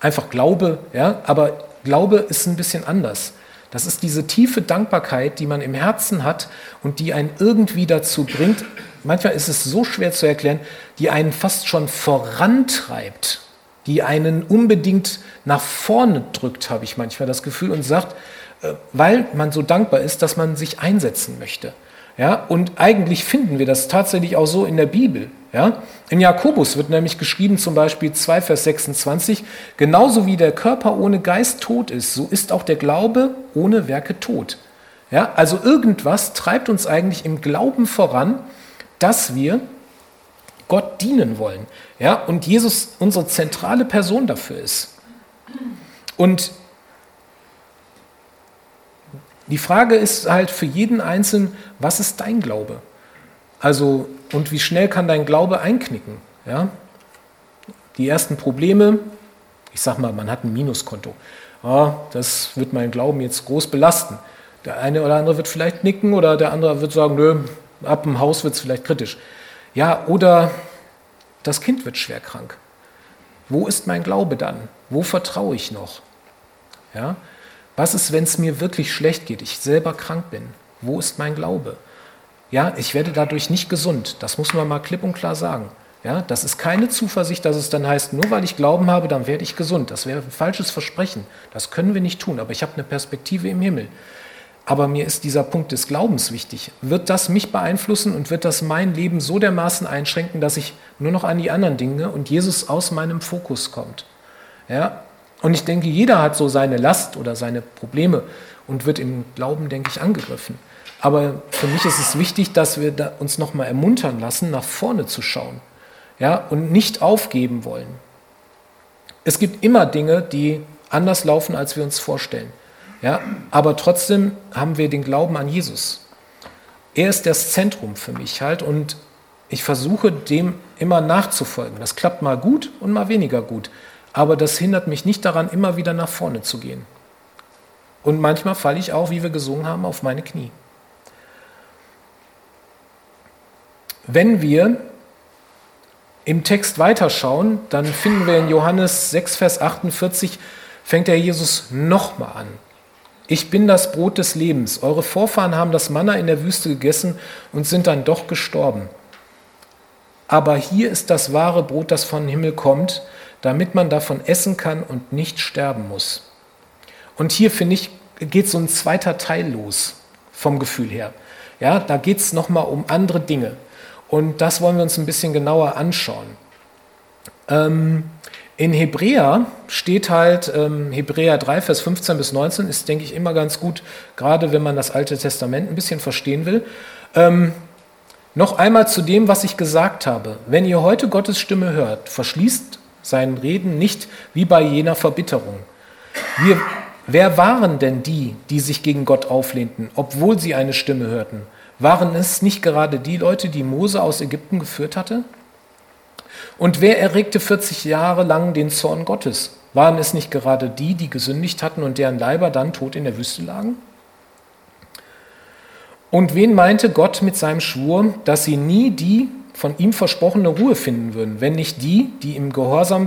einfach glaube. Ja? Aber Glaube ist ein bisschen anders. Das ist diese tiefe Dankbarkeit, die man im Herzen hat und die einen irgendwie dazu bringt, manchmal ist es so schwer zu erklären, die einen fast schon vorantreibt, die einen unbedingt nach vorne drückt, habe ich manchmal das Gefühl, und sagt, äh, weil man so dankbar ist, dass man sich einsetzen möchte. Ja, und eigentlich finden wir das tatsächlich auch so in der Bibel. Ja? In Jakobus wird nämlich geschrieben, zum Beispiel 2, Vers 26, genauso wie der Körper ohne Geist tot ist, so ist auch der Glaube ohne Werke tot. Ja? Also irgendwas treibt uns eigentlich im Glauben voran, dass wir Gott dienen wollen. Ja? Und Jesus unsere zentrale Person dafür ist. Und die Frage ist halt für jeden Einzelnen, was ist dein Glaube? Also, und wie schnell kann dein Glaube einknicken? Ja? Die ersten Probleme, ich sag mal, man hat ein Minuskonto. Ah, das wird meinen Glauben jetzt groß belasten. Der eine oder andere wird vielleicht nicken oder der andere wird sagen, nö, ab dem Haus wird es vielleicht kritisch. Ja, oder das Kind wird schwer krank. Wo ist mein Glaube dann? Wo vertraue ich noch? Ja? Was ist, wenn es mir wirklich schlecht geht, ich selber krank bin? Wo ist mein Glaube? Ja, ich werde dadurch nicht gesund. Das muss man mal klipp und klar sagen. Ja, das ist keine Zuversicht, dass es dann heißt, nur weil ich Glauben habe, dann werde ich gesund. Das wäre ein falsches Versprechen. Das können wir nicht tun. Aber ich habe eine Perspektive im Himmel. Aber mir ist dieser Punkt des Glaubens wichtig. Wird das mich beeinflussen und wird das mein Leben so dermaßen einschränken, dass ich nur noch an die anderen Dinge und Jesus aus meinem Fokus kommt? Ja? Und ich denke, jeder hat so seine Last oder seine Probleme und wird im Glauben, denke ich, angegriffen. Aber für mich ist es wichtig, dass wir uns nochmal ermuntern lassen, nach vorne zu schauen ja? und nicht aufgeben wollen. Es gibt immer Dinge, die anders laufen, als wir uns vorstellen. Ja, aber trotzdem haben wir den Glauben an Jesus. Er ist das Zentrum für mich halt und ich versuche dem immer nachzufolgen. Das klappt mal gut und mal weniger gut, aber das hindert mich nicht daran, immer wieder nach vorne zu gehen. Und manchmal falle ich auch, wie wir gesungen haben, auf meine Knie. Wenn wir im Text weiterschauen, dann finden wir in Johannes 6, Vers 48, fängt der Jesus nochmal an. Ich bin das Brot des Lebens. Eure Vorfahren haben das Manna in der Wüste gegessen und sind dann doch gestorben. Aber hier ist das wahre Brot, das von Himmel kommt, damit man davon essen kann und nicht sterben muss. Und hier, finde ich, geht so ein zweiter Teil los vom Gefühl her. Ja, da geht es nochmal um andere Dinge. Und das wollen wir uns ein bisschen genauer anschauen. Ähm, in Hebräer steht halt, ähm, Hebräer 3, Vers 15 bis 19 ist, denke ich, immer ganz gut, gerade wenn man das Alte Testament ein bisschen verstehen will. Ähm, noch einmal zu dem, was ich gesagt habe. Wenn ihr heute Gottes Stimme hört, verschließt seinen Reden nicht wie bei jener Verbitterung. Wir, wer waren denn die, die sich gegen Gott auflehnten, obwohl sie eine Stimme hörten? Waren es nicht gerade die Leute, die Mose aus Ägypten geführt hatte? Und wer erregte 40 Jahre lang den Zorn Gottes? Waren es nicht gerade die, die gesündigt hatten und deren Leiber dann tot in der Wüste lagen? Und wen meinte Gott mit seinem Schwur, dass sie nie die von ihm versprochene Ruhe finden würden, wenn nicht die, die ihm, Gehorsam,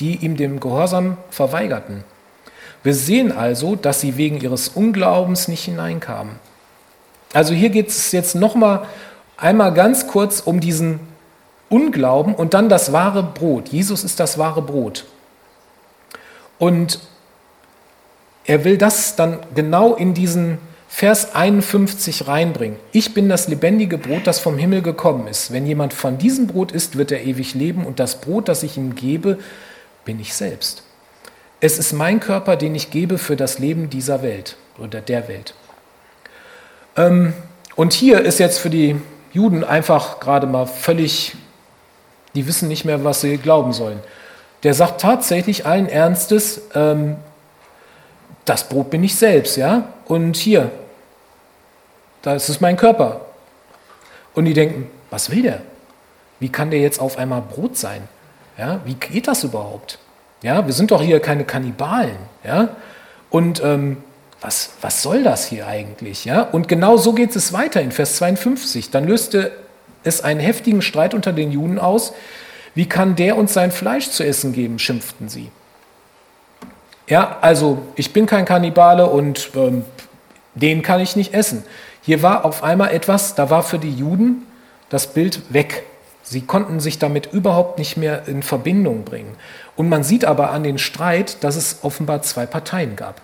die ihm dem Gehorsam verweigerten? Wir sehen also, dass sie wegen ihres Unglaubens nicht hineinkamen. Also hier geht es jetzt nochmal einmal ganz kurz um diesen Unglauben und dann das wahre Brot. Jesus ist das wahre Brot. Und er will das dann genau in diesen Vers 51 reinbringen. Ich bin das lebendige Brot, das vom Himmel gekommen ist. Wenn jemand von diesem Brot isst, wird er ewig leben und das Brot, das ich ihm gebe, bin ich selbst. Es ist mein Körper, den ich gebe für das Leben dieser Welt oder der Welt. Ähm, und hier ist jetzt für die Juden einfach gerade mal völlig, die wissen nicht mehr, was sie glauben sollen. Der sagt tatsächlich allen Ernstes, ähm, das Brot bin ich selbst, ja? Und hier, das ist mein Körper. Und die denken, was will der? Wie kann der jetzt auf einmal Brot sein? Ja, wie geht das überhaupt? Ja, wir sind doch hier keine Kannibalen. Ja? Und ähm, was, was soll das hier eigentlich? Ja? Und genau so geht es weiter in Vers 52. Dann löste es einen heftigen Streit unter den Juden aus. Wie kann der uns sein Fleisch zu essen geben, schimpften sie. Ja, also ich bin kein Kannibale und ähm, den kann ich nicht essen. Hier war auf einmal etwas, da war für die Juden das Bild weg. Sie konnten sich damit überhaupt nicht mehr in Verbindung bringen. Und man sieht aber an den Streit, dass es offenbar zwei Parteien gab.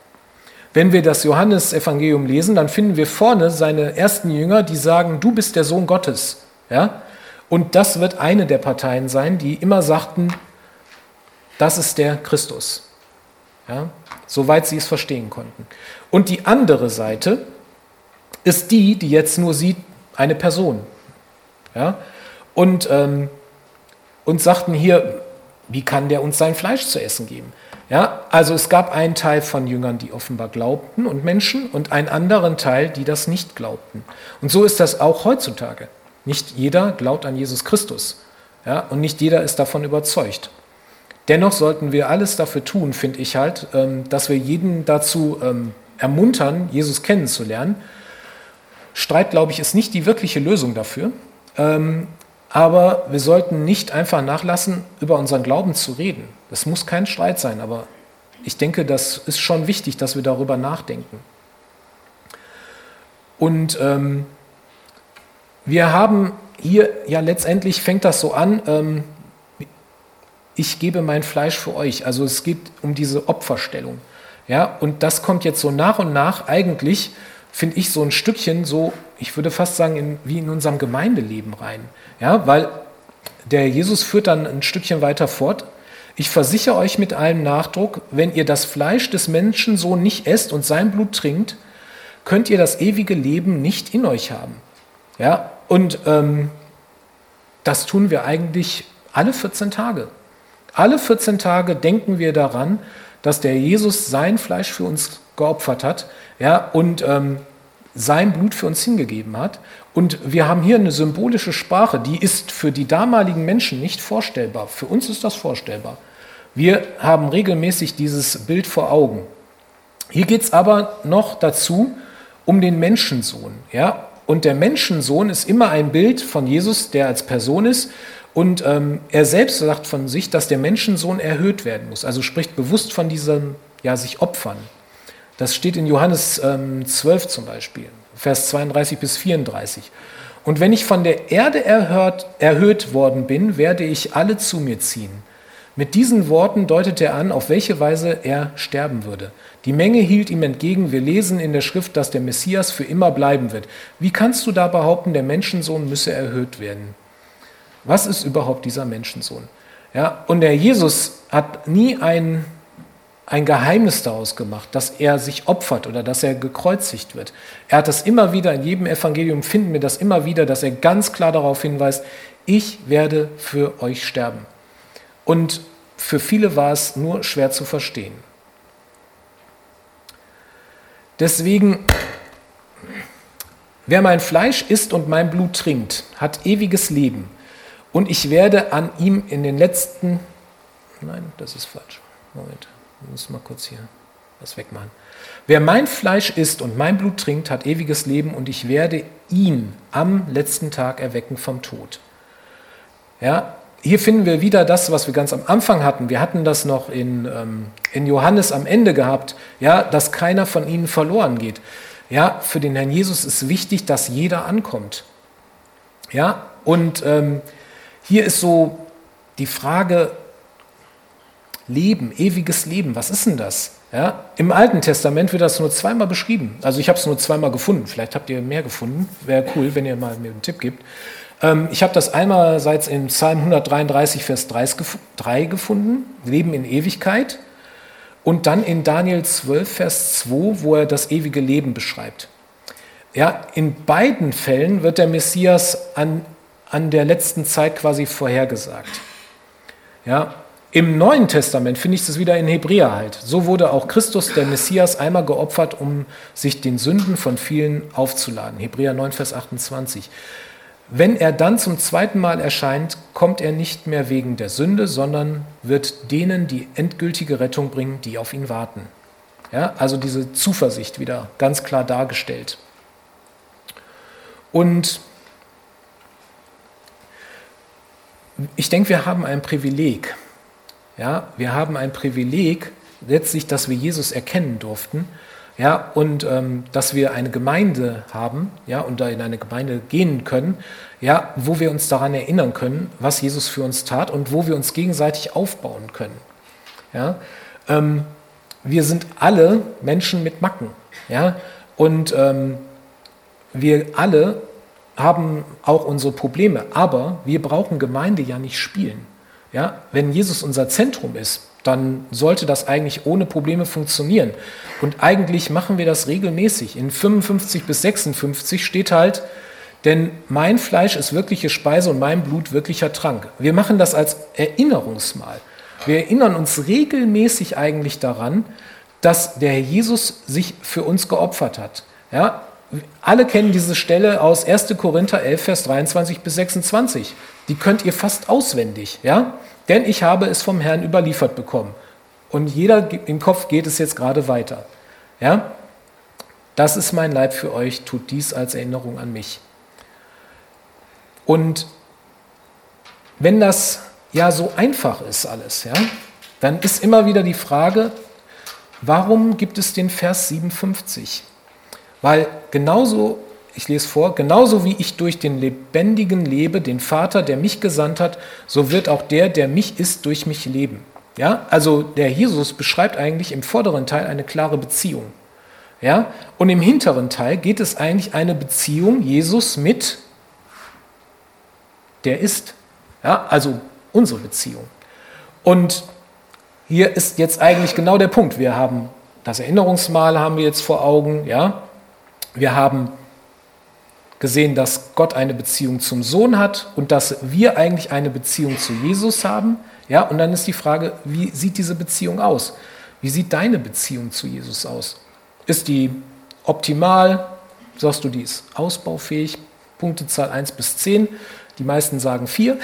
Wenn wir das Johannesevangelium lesen, dann finden wir vorne seine ersten Jünger, die sagen, du bist der Sohn Gottes. Ja? Und das wird eine der Parteien sein, die immer sagten, das ist der Christus. Ja? Soweit sie es verstehen konnten. Und die andere Seite ist die, die jetzt nur sieht, eine Person. Ja? Und, ähm, und sagten hier, wie kann der uns sein Fleisch zu essen geben? Ja, also es gab einen Teil von Jüngern, die offenbar glaubten und Menschen und einen anderen Teil, die das nicht glaubten. Und so ist das auch heutzutage. Nicht jeder glaubt an Jesus Christus. Ja, und nicht jeder ist davon überzeugt. Dennoch sollten wir alles dafür tun, finde ich halt, ähm, dass wir jeden dazu ähm, ermuntern, Jesus kennenzulernen. Streit, glaube ich, ist nicht die wirkliche Lösung dafür. Ähm, aber wir sollten nicht einfach nachlassen, über unseren Glauben zu reden. Das muss kein Streit sein, aber ich denke, das ist schon wichtig, dass wir darüber nachdenken. Und ähm, wir haben hier, ja letztendlich fängt das so an, ähm, ich gebe mein Fleisch für euch. Also es geht um diese Opferstellung. Ja, und das kommt jetzt so nach und nach eigentlich, finde ich, so ein Stückchen so, ich würde fast sagen, in, wie in unserem Gemeindeleben rein. Ja, weil der Jesus führt dann ein Stückchen weiter fort. Ich versichere euch mit allem Nachdruck, wenn ihr das Fleisch des Menschen so nicht esst und sein Blut trinkt, könnt ihr das ewige Leben nicht in euch haben. Ja, und ähm, das tun wir eigentlich alle 14 Tage. Alle 14 Tage denken wir daran, dass der Jesus sein Fleisch für uns geopfert hat ja, und ähm, sein Blut für uns hingegeben hat. Und wir haben hier eine symbolische Sprache, die ist für die damaligen Menschen nicht vorstellbar. Für uns ist das vorstellbar. Wir haben regelmäßig dieses Bild vor Augen. Hier geht es aber noch dazu um den Menschensohn. Ja? Und der Menschensohn ist immer ein Bild von Jesus, der als Person ist. Und ähm, er selbst sagt von sich, dass der Menschensohn erhöht werden muss. Also spricht bewusst von diesem, ja, sich opfern. Das steht in Johannes ähm, 12 zum Beispiel, Vers 32 bis 34. Und wenn ich von der Erde erhört, erhöht worden bin, werde ich alle zu mir ziehen. Mit diesen Worten deutet er an, auf welche Weise er sterben würde. Die Menge hielt ihm entgegen, wir lesen in der Schrift, dass der Messias für immer bleiben wird. Wie kannst du da behaupten, der Menschensohn müsse erhöht werden? Was ist überhaupt dieser Menschensohn? Ja, und der Jesus hat nie ein ein Geheimnis daraus gemacht, dass er sich opfert oder dass er gekreuzigt wird. Er hat das immer wieder, in jedem Evangelium finden wir das immer wieder, dass er ganz klar darauf hinweist, ich werde für euch sterben. Und für viele war es nur schwer zu verstehen. Deswegen, wer mein Fleisch isst und mein Blut trinkt, hat ewiges Leben. Und ich werde an ihm in den letzten, nein, das ist falsch, Moment. Ich muss mal kurz hier was wegmachen. Wer mein Fleisch isst und mein Blut trinkt, hat ewiges Leben und ich werde ihn am letzten Tag erwecken vom Tod. Ja, hier finden wir wieder das, was wir ganz am Anfang hatten. Wir hatten das noch in, ähm, in Johannes am Ende gehabt, ja, dass keiner von ihnen verloren geht. Ja, für den Herrn Jesus ist wichtig, dass jeder ankommt. Ja, und ähm, hier ist so die Frage, Leben, ewiges Leben, was ist denn das? Ja, Im Alten Testament wird das nur zweimal beschrieben. Also ich habe es nur zweimal gefunden. Vielleicht habt ihr mehr gefunden. Wäre cool, wenn ihr mal mir einen Tipp gibt. Ähm, ich habe das einerseits in Psalm 133, Vers 3 gefunden, Leben in Ewigkeit. Und dann in Daniel 12, Vers 2, wo er das ewige Leben beschreibt. Ja, in beiden Fällen wird der Messias an, an der letzten Zeit quasi vorhergesagt. Ja, im Neuen Testament finde ich es wieder in Hebräer halt. So wurde auch Christus, der Messias, einmal geopfert, um sich den Sünden von vielen aufzuladen. Hebräer 9, Vers 28. Wenn er dann zum zweiten Mal erscheint, kommt er nicht mehr wegen der Sünde, sondern wird denen die endgültige Rettung bringen, die auf ihn warten. Ja, also diese Zuversicht wieder ganz klar dargestellt. Und ich denke, wir haben ein Privileg. Ja, wir haben ein Privileg, letztlich, dass wir Jesus erkennen durften. Ja, und ähm, dass wir eine Gemeinde haben, ja, und da in eine Gemeinde gehen können, ja, wo wir uns daran erinnern können, was Jesus für uns tat und wo wir uns gegenseitig aufbauen können. Ja, ähm, wir sind alle Menschen mit Macken, ja, und ähm, wir alle haben auch unsere Probleme, aber wir brauchen Gemeinde ja nicht spielen. Ja, wenn Jesus unser Zentrum ist, dann sollte das eigentlich ohne Probleme funktionieren. Und eigentlich machen wir das regelmäßig. In 55 bis 56 steht halt, denn mein Fleisch ist wirkliche Speise und mein Blut wirklicher Trank. Wir machen das als Erinnerungsmal. Wir erinnern uns regelmäßig eigentlich daran, dass der Herr Jesus sich für uns geopfert hat. Ja, alle kennen diese Stelle aus 1. Korinther 11, Vers 23 bis 26. Die könnt ihr fast auswendig, ja? Denn ich habe es vom Herrn überliefert bekommen. Und jeder im Kopf geht es jetzt gerade weiter. Ja? Das ist mein Leib für euch, tut dies als Erinnerung an mich. Und wenn das ja so einfach ist alles, ja, dann ist immer wieder die Frage, warum gibt es den Vers 57? Weil genauso, ich lese vor, genauso wie ich durch den Lebendigen lebe, den Vater, der mich gesandt hat, so wird auch der, der mich ist, durch mich leben. Ja, also der Jesus beschreibt eigentlich im vorderen Teil eine klare Beziehung. Ja, und im hinteren Teil geht es eigentlich eine Beziehung Jesus mit der ist. Ja, also unsere Beziehung. Und hier ist jetzt eigentlich genau der Punkt. Wir haben das Erinnerungsmal haben wir jetzt vor Augen, ja. Wir haben gesehen, dass Gott eine Beziehung zum Sohn hat und dass wir eigentlich eine Beziehung zu Jesus haben. Ja, und dann ist die Frage, wie sieht diese Beziehung aus? Wie sieht deine Beziehung zu Jesus aus? Ist die optimal? Sagst du, die ist ausbaufähig? Punktezahl 1 bis 10. Die meisten sagen 4.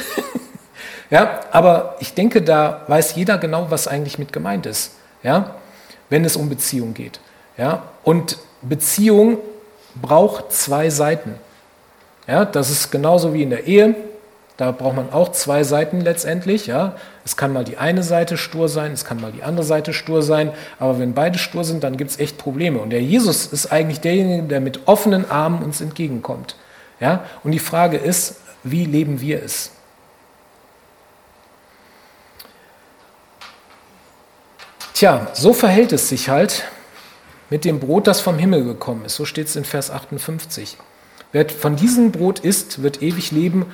ja, aber ich denke, da weiß jeder genau, was eigentlich mit gemeint ist. Ja, wenn es um Beziehung geht. Ja, und Beziehung braucht zwei Seiten. Ja, das ist genauso wie in der Ehe. Da braucht man auch zwei Seiten letztendlich. Ja. Es kann mal die eine Seite stur sein, es kann mal die andere Seite stur sein. Aber wenn beide stur sind, dann gibt es echt Probleme. Und der Jesus ist eigentlich derjenige, der mit offenen Armen uns entgegenkommt. Ja. Und die Frage ist, wie leben wir es? Tja, so verhält es sich halt mit dem Brot, das vom Himmel gekommen ist. So steht es in Vers 58. Wer von diesem Brot isst, wird ewig leben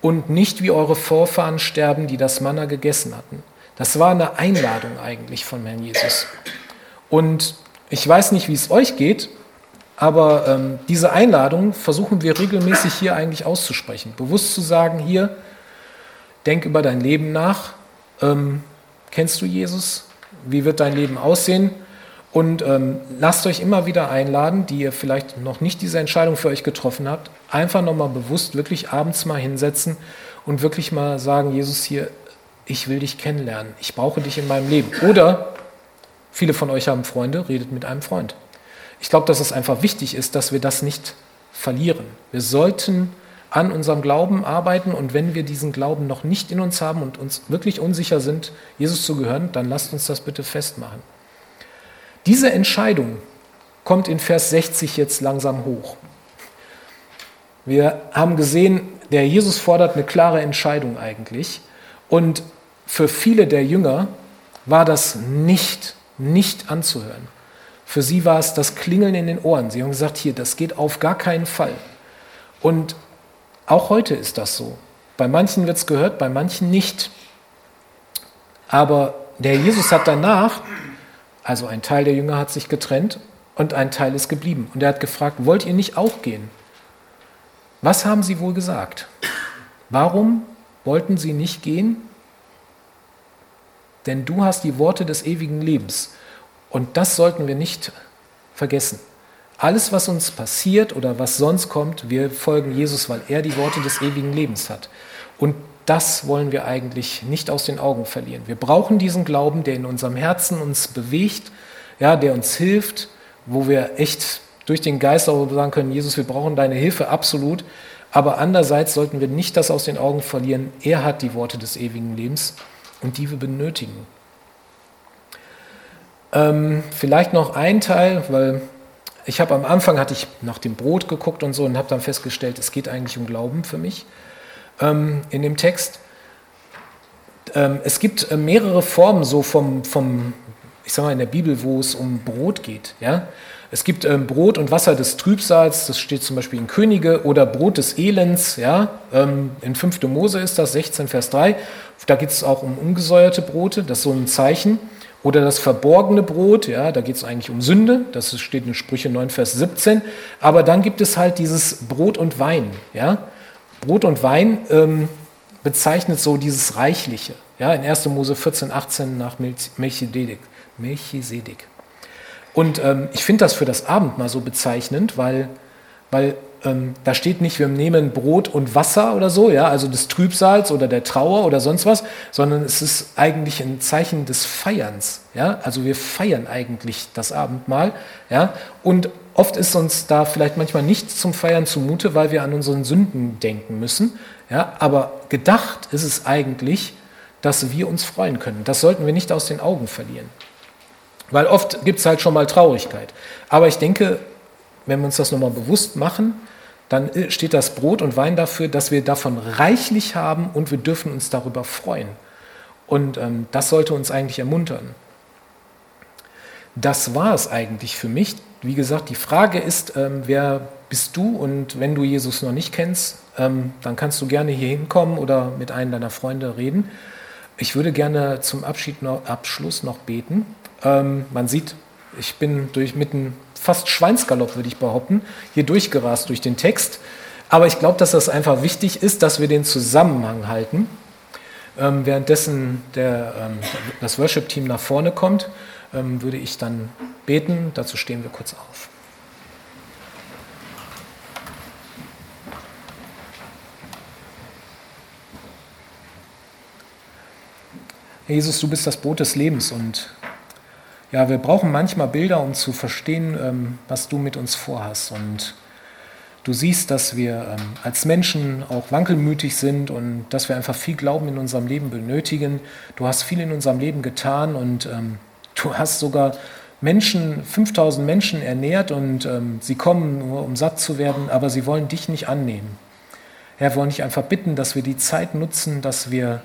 und nicht wie eure Vorfahren sterben, die das Manna gegessen hatten. Das war eine Einladung eigentlich von Herrn Jesus. Und ich weiß nicht, wie es euch geht, aber ähm, diese Einladung versuchen wir regelmäßig hier eigentlich auszusprechen. Bewusst zu sagen, hier, denk über dein Leben nach. Ähm, kennst du Jesus? Wie wird dein Leben aussehen? Und ähm, lasst euch immer wieder einladen, die ihr vielleicht noch nicht diese Entscheidung für euch getroffen habt, einfach nochmal bewusst wirklich abends mal hinsetzen und wirklich mal sagen, Jesus hier, ich will dich kennenlernen, ich brauche dich in meinem Leben. Oder viele von euch haben Freunde, redet mit einem Freund. Ich glaube, dass es einfach wichtig ist, dass wir das nicht verlieren. Wir sollten an unserem Glauben arbeiten und wenn wir diesen Glauben noch nicht in uns haben und uns wirklich unsicher sind, Jesus zu gehören, dann lasst uns das bitte festmachen. Diese Entscheidung kommt in Vers 60 jetzt langsam hoch. Wir haben gesehen, der Jesus fordert eine klare Entscheidung eigentlich. Und für viele der Jünger war das nicht nicht anzuhören. Für sie war es das Klingeln in den Ohren. Sie haben gesagt, hier, das geht auf gar keinen Fall. Und auch heute ist das so. Bei manchen wird es gehört, bei manchen nicht. Aber der Jesus hat danach, also ein Teil der Jünger hat sich getrennt und ein Teil ist geblieben. Und er hat gefragt, wollt ihr nicht auch gehen? Was haben sie wohl gesagt? Warum wollten sie nicht gehen? Denn du hast die Worte des ewigen Lebens. Und das sollten wir nicht vergessen. Alles, was uns passiert oder was sonst kommt, wir folgen Jesus, weil er die Worte des ewigen Lebens hat. Und das wollen wir eigentlich nicht aus den Augen verlieren. Wir brauchen diesen Glauben, der in unserem Herzen uns bewegt, ja, der uns hilft, wo wir echt durch den Geist auch sagen können, Jesus, wir brauchen deine Hilfe absolut. Aber andererseits sollten wir nicht das aus den Augen verlieren. Er hat die Worte des ewigen Lebens und die wir benötigen. Ähm, vielleicht noch ein Teil, weil ich habe am Anfang hatte ich nach dem Brot geguckt und so und habe dann festgestellt, es geht eigentlich um Glauben für mich ähm, in dem Text. Ähm, es gibt äh, mehrere Formen so vom, vom, ich sag mal in der Bibel, wo es um Brot geht. Ja? Es gibt ähm, Brot und Wasser des Trübsals, das steht zum Beispiel in Könige, oder Brot des Elends, ja, ähm, in 5. Mose ist das, 16 Vers 3. Da geht es auch um ungesäuerte Brote, das ist so ein Zeichen. Oder das verborgene Brot, ja, da geht es eigentlich um Sünde, das steht in Sprüche 9, Vers 17. Aber dann gibt es halt dieses Brot und Wein. Ja. Brot und Wein ähm, bezeichnet so dieses Reichliche. Ja, in 1. Mose 14, 18 nach Melchisedek. Melchisedek. Und ähm, ich finde das für das Abendmahl so bezeichnend, weil, weil ähm, da steht nicht, wir nehmen Brot und Wasser oder so, ja, also des Trübsals oder der Trauer oder sonst was, sondern es ist eigentlich ein Zeichen des Feierns, ja, also wir feiern eigentlich das Abendmahl, ja, und oft ist uns da vielleicht manchmal nichts zum Feiern zumute, weil wir an unseren Sünden denken müssen, ja, aber gedacht ist es eigentlich, dass wir uns freuen können. Das sollten wir nicht aus den Augen verlieren. Weil oft gibt es halt schon mal Traurigkeit. Aber ich denke, wenn wir uns das nochmal bewusst machen, dann äh, steht das Brot und Wein dafür, dass wir davon reichlich haben und wir dürfen uns darüber freuen. Und ähm, das sollte uns eigentlich ermuntern. Das war es eigentlich für mich. Wie gesagt, die Frage ist, ähm, wer bist du? Und wenn du Jesus noch nicht kennst, ähm, dann kannst du gerne hier hinkommen oder mit einem deiner Freunde reden. Ich würde gerne zum Abschied noch, Abschluss noch beten. Ähm, man sieht, ich bin durch mitten fast Schweinsgalopp, würde ich behaupten, hier durchgerast durch den Text. Aber ich glaube, dass das einfach wichtig ist, dass wir den Zusammenhang halten. Ähm, währenddessen der, ähm, das Worship-Team nach vorne kommt, würde ich dann beten. Dazu stehen wir kurz auf. Jesus, du bist das Brot des Lebens und ja, wir brauchen manchmal Bilder, um zu verstehen, ähm, was du mit uns vorhast. Und du siehst, dass wir ähm, als Menschen auch wankelmütig sind und dass wir einfach viel Glauben in unserem Leben benötigen. Du hast viel in unserem Leben getan und ähm, du hast sogar Menschen, 5000 Menschen ernährt und sie kommen nur, um satt zu werden, aber sie wollen dich nicht annehmen. Herr, wollen dich einfach bitten, dass wir die Zeit nutzen, dass wir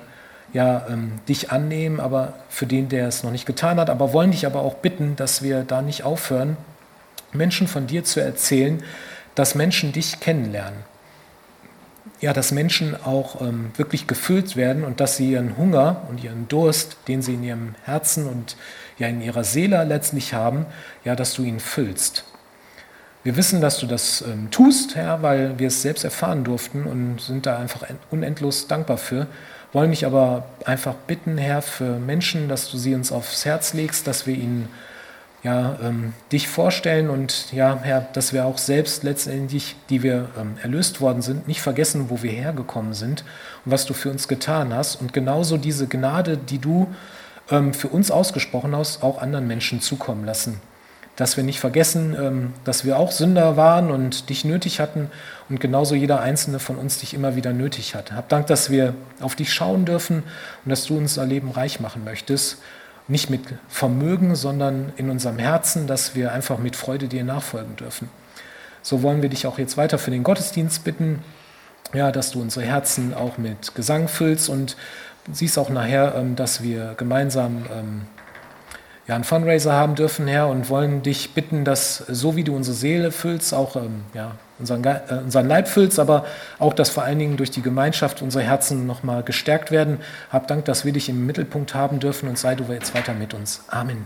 ja, ähm, dich annehmen, aber für den, der es noch nicht getan hat, aber wollen dich aber auch bitten, dass wir da nicht aufhören, Menschen von dir zu erzählen, dass Menschen dich kennenlernen. Ja, dass Menschen auch ähm, wirklich gefüllt werden und dass sie ihren Hunger und ihren Durst, den sie in ihrem Herzen und ja in ihrer Seele letztlich haben, ja, dass du ihn füllst. Wir wissen, dass du das ähm, tust, Herr, weil wir es selbst erfahren durften und sind da einfach unendlos dankbar für wollen dich aber einfach bitten, Herr, für Menschen, dass du sie uns aufs Herz legst, dass wir ihnen ja, ähm, dich vorstellen und ja, Herr, dass wir auch selbst letztendlich, die wir ähm, erlöst worden sind, nicht vergessen, wo wir hergekommen sind und was du für uns getan hast. Und genauso diese Gnade, die du für uns ausgesprochen hast, auch anderen Menschen zukommen lassen dass wir nicht vergessen, ähm, dass wir auch Sünder waren und dich nötig hatten und genauso jeder einzelne von uns dich immer wieder nötig hat. Hab Dank, dass wir auf dich schauen dürfen und dass du unser Leben reich machen möchtest. Nicht mit Vermögen, sondern in unserem Herzen, dass wir einfach mit Freude dir nachfolgen dürfen. So wollen wir dich auch jetzt weiter für den Gottesdienst bitten, ja, dass du unsere Herzen auch mit Gesang füllst und siehst auch nachher, ähm, dass wir gemeinsam ähm, ja, einen Fundraiser haben dürfen, Herr, und wollen dich bitten, dass so wie du unsere Seele füllst, auch ähm, ja, unseren, äh, unseren Leib füllst, aber auch, dass vor allen Dingen durch die Gemeinschaft unsere Herzen nochmal gestärkt werden. Hab Dank, dass wir dich im Mittelpunkt haben dürfen und sei du jetzt weiter mit uns. Amen.